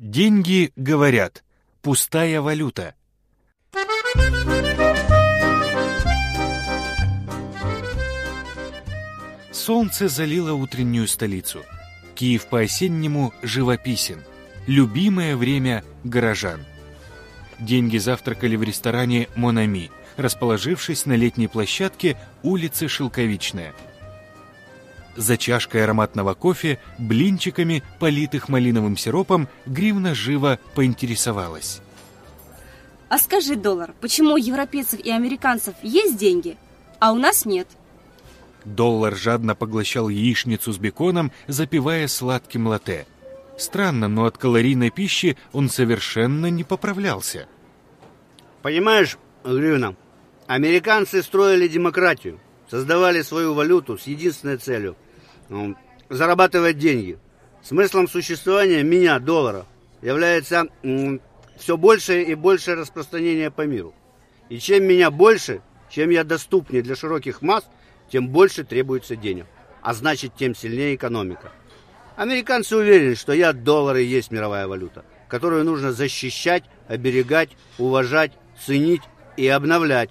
Деньги говорят. Пустая валюта. Солнце залило утреннюю столицу. Киев по-осеннему живописен. Любимое время горожан. Деньги завтракали в ресторане «Монами», расположившись на летней площадке улицы Шелковичная. За чашкой ароматного кофе, блинчиками, политых малиновым сиропом, Гривна живо поинтересовалась. А скажи, доллар, почему у европейцев и американцев есть деньги, а у нас нет? Доллар жадно поглощал яичницу с беконом, запивая сладким латте. Странно, но от калорийной пищи он совершенно не поправлялся. Понимаешь, Гривна, американцы строили демократию, создавали свою валюту с единственной целью зарабатывать деньги. Смыслом существования меня, доллара, является все большее и большее распространение по миру. И чем меня больше, чем я доступнее для широких масс, тем больше требуется денег. А значит, тем сильнее экономика. Американцы уверены, что я доллар и есть мировая валюта, которую нужно защищать, оберегать, уважать, ценить и обновлять.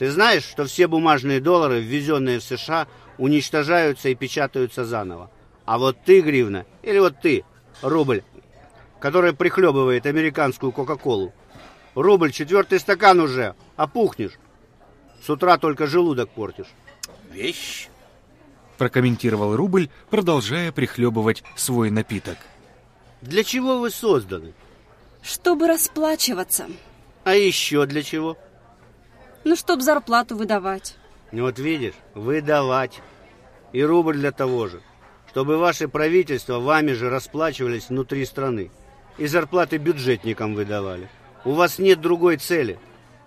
Ты знаешь, что все бумажные доллары, ввезенные в США, уничтожаются и печатаются заново. А вот ты, гривна, или вот ты, рубль, который прихлебывает американскую Кока-Колу. Рубль, четвертый стакан уже, опухнешь. С утра только желудок портишь. Вещь. Прокомментировал Рубль, продолжая прихлебывать свой напиток. Для чего вы созданы? Чтобы расплачиваться. А еще для чего? Ну, чтоб зарплату выдавать. Ну вот видишь, выдавать. И рубль для того же. Чтобы ваши правительства вами же расплачивались внутри страны. И зарплаты бюджетникам выдавали. У вас нет другой цели.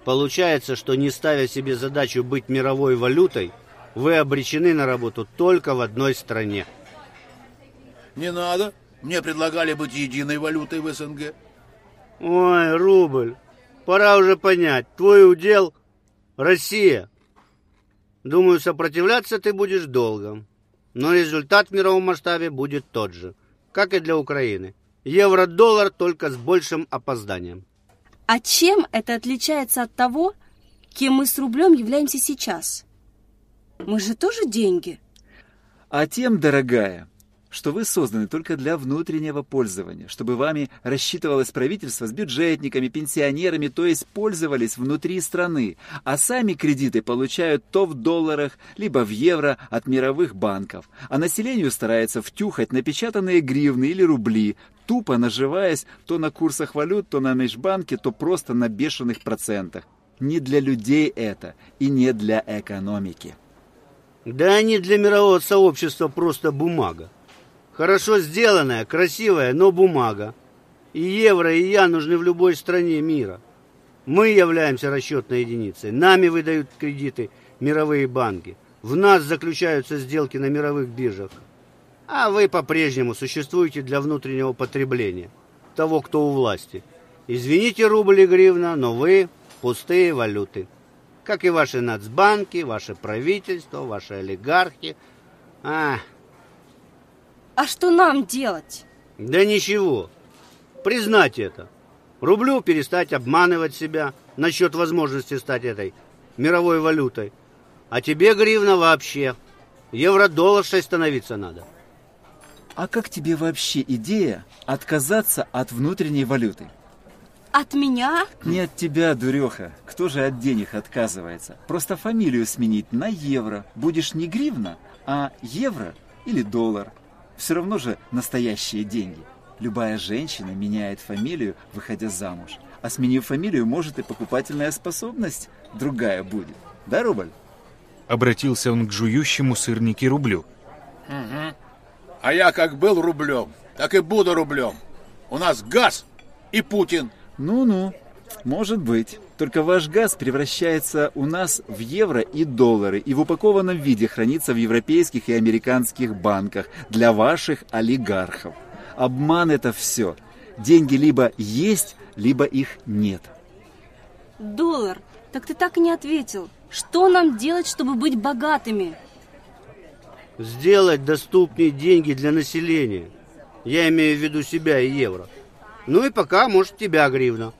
Получается, что не ставя себе задачу быть мировой валютой, вы обречены на работу только в одной стране. Не надо. Мне предлагали быть единой валютой в СНГ. Ой, рубль, пора уже понять, твой удел – Россия. Думаю, сопротивляться ты будешь долго. Но результат в мировом масштабе будет тот же, как и для Украины. Евро-доллар только с большим опозданием. А чем это отличается от того, кем мы с рублем являемся сейчас? Мы же тоже деньги. А тем, дорогая, что вы созданы только для внутреннего пользования, чтобы вами рассчитывалось правительство с бюджетниками, пенсионерами, то есть пользовались внутри страны, а сами кредиты получают то в долларах, либо в евро от мировых банков, а населению старается втюхать напечатанные гривны или рубли, тупо наживаясь то на курсах валют, то на межбанке, то просто на бешеных процентах. Не для людей это и не для экономики. Да они для мирового сообщества просто бумага. Хорошо сделанная, красивая, но бумага. И евро, и я нужны в любой стране мира. Мы являемся расчетной единицей. Нами выдают кредиты мировые банки. В нас заключаются сделки на мировых биржах. А вы по-прежнему существуете для внутреннего потребления. Того, кто у власти. Извините, рубль и гривна, но вы пустые валюты. Как и ваши нацбанки, ваше правительство, ваши олигархи. А, А что нам делать? Да ничего. Признать это. Рублю перестать обманывать себя насчет возможности стать этой мировой валютой. А тебе, гривна, вообще. Евро-доллар шесть становиться надо. А как тебе вообще идея отказаться от внутренней валюты? От меня? Не от тебя, дуреха. Кто же от денег отказывается? Просто фамилию сменить на евро. Будешь не гривна, а евро или доллар. Все равно же настоящие деньги. Любая женщина меняет фамилию, выходя замуж. А сменив фамилию, может и покупательная способность другая будет. Да, Рубль? Обратился он к жующему сырники рублю. А я как был рублем, так и буду рублем. У нас газ и Путин. Ну-ну, может быть. Только ваш газ превращается у нас в евро и доллары и в упакованном виде хранится в европейских и американских банках для ваших олигархов. Обман это все. Деньги либо есть, либо их нет. Доллар, так ты так и не ответил. Что нам делать, чтобы быть богатыми? Сделать доступнее деньги для населения. Я имею в виду себя и евро. Ну и пока, может, тебя гривна.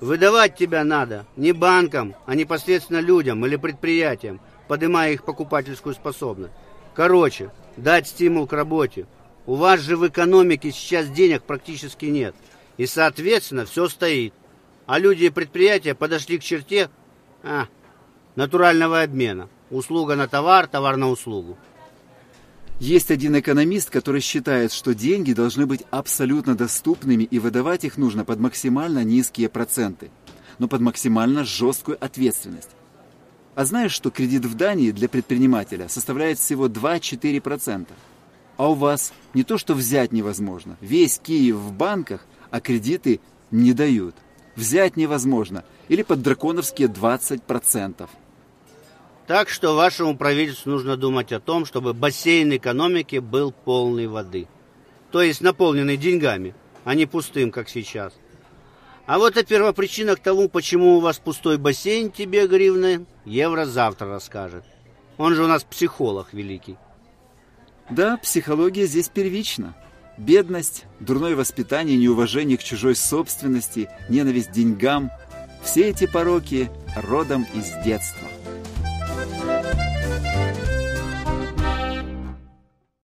Выдавать тебя надо не банкам, а непосредственно людям или предприятиям, поднимая их покупательскую способность. Короче, дать стимул к работе. У вас же в экономике сейчас денег практически нет. И, соответственно, все стоит. А люди и предприятия подошли к черте а, натурального обмена. Услуга на товар, товар на услугу. Есть один экономист, который считает, что деньги должны быть абсолютно доступными и выдавать их нужно под максимально низкие проценты, но под максимально жесткую ответственность. А знаешь, что кредит в Дании для предпринимателя составляет всего 2-4%? А у вас не то, что взять невозможно. Весь Киев в банках, а кредиты не дают. Взять невозможно. Или под драконовские 20%. Так что вашему правительству нужно думать о том, чтобы бассейн экономики был полный воды. То есть наполненный деньгами, а не пустым, как сейчас. А вот о первопричинах тому, почему у вас пустой бассейн, тебе, гривны, Евро завтра расскажет. Он же у нас психолог великий. Да, психология здесь первична. Бедность, дурное воспитание, неуважение к чужой собственности, ненависть к деньгам – все эти пороки родом из детства.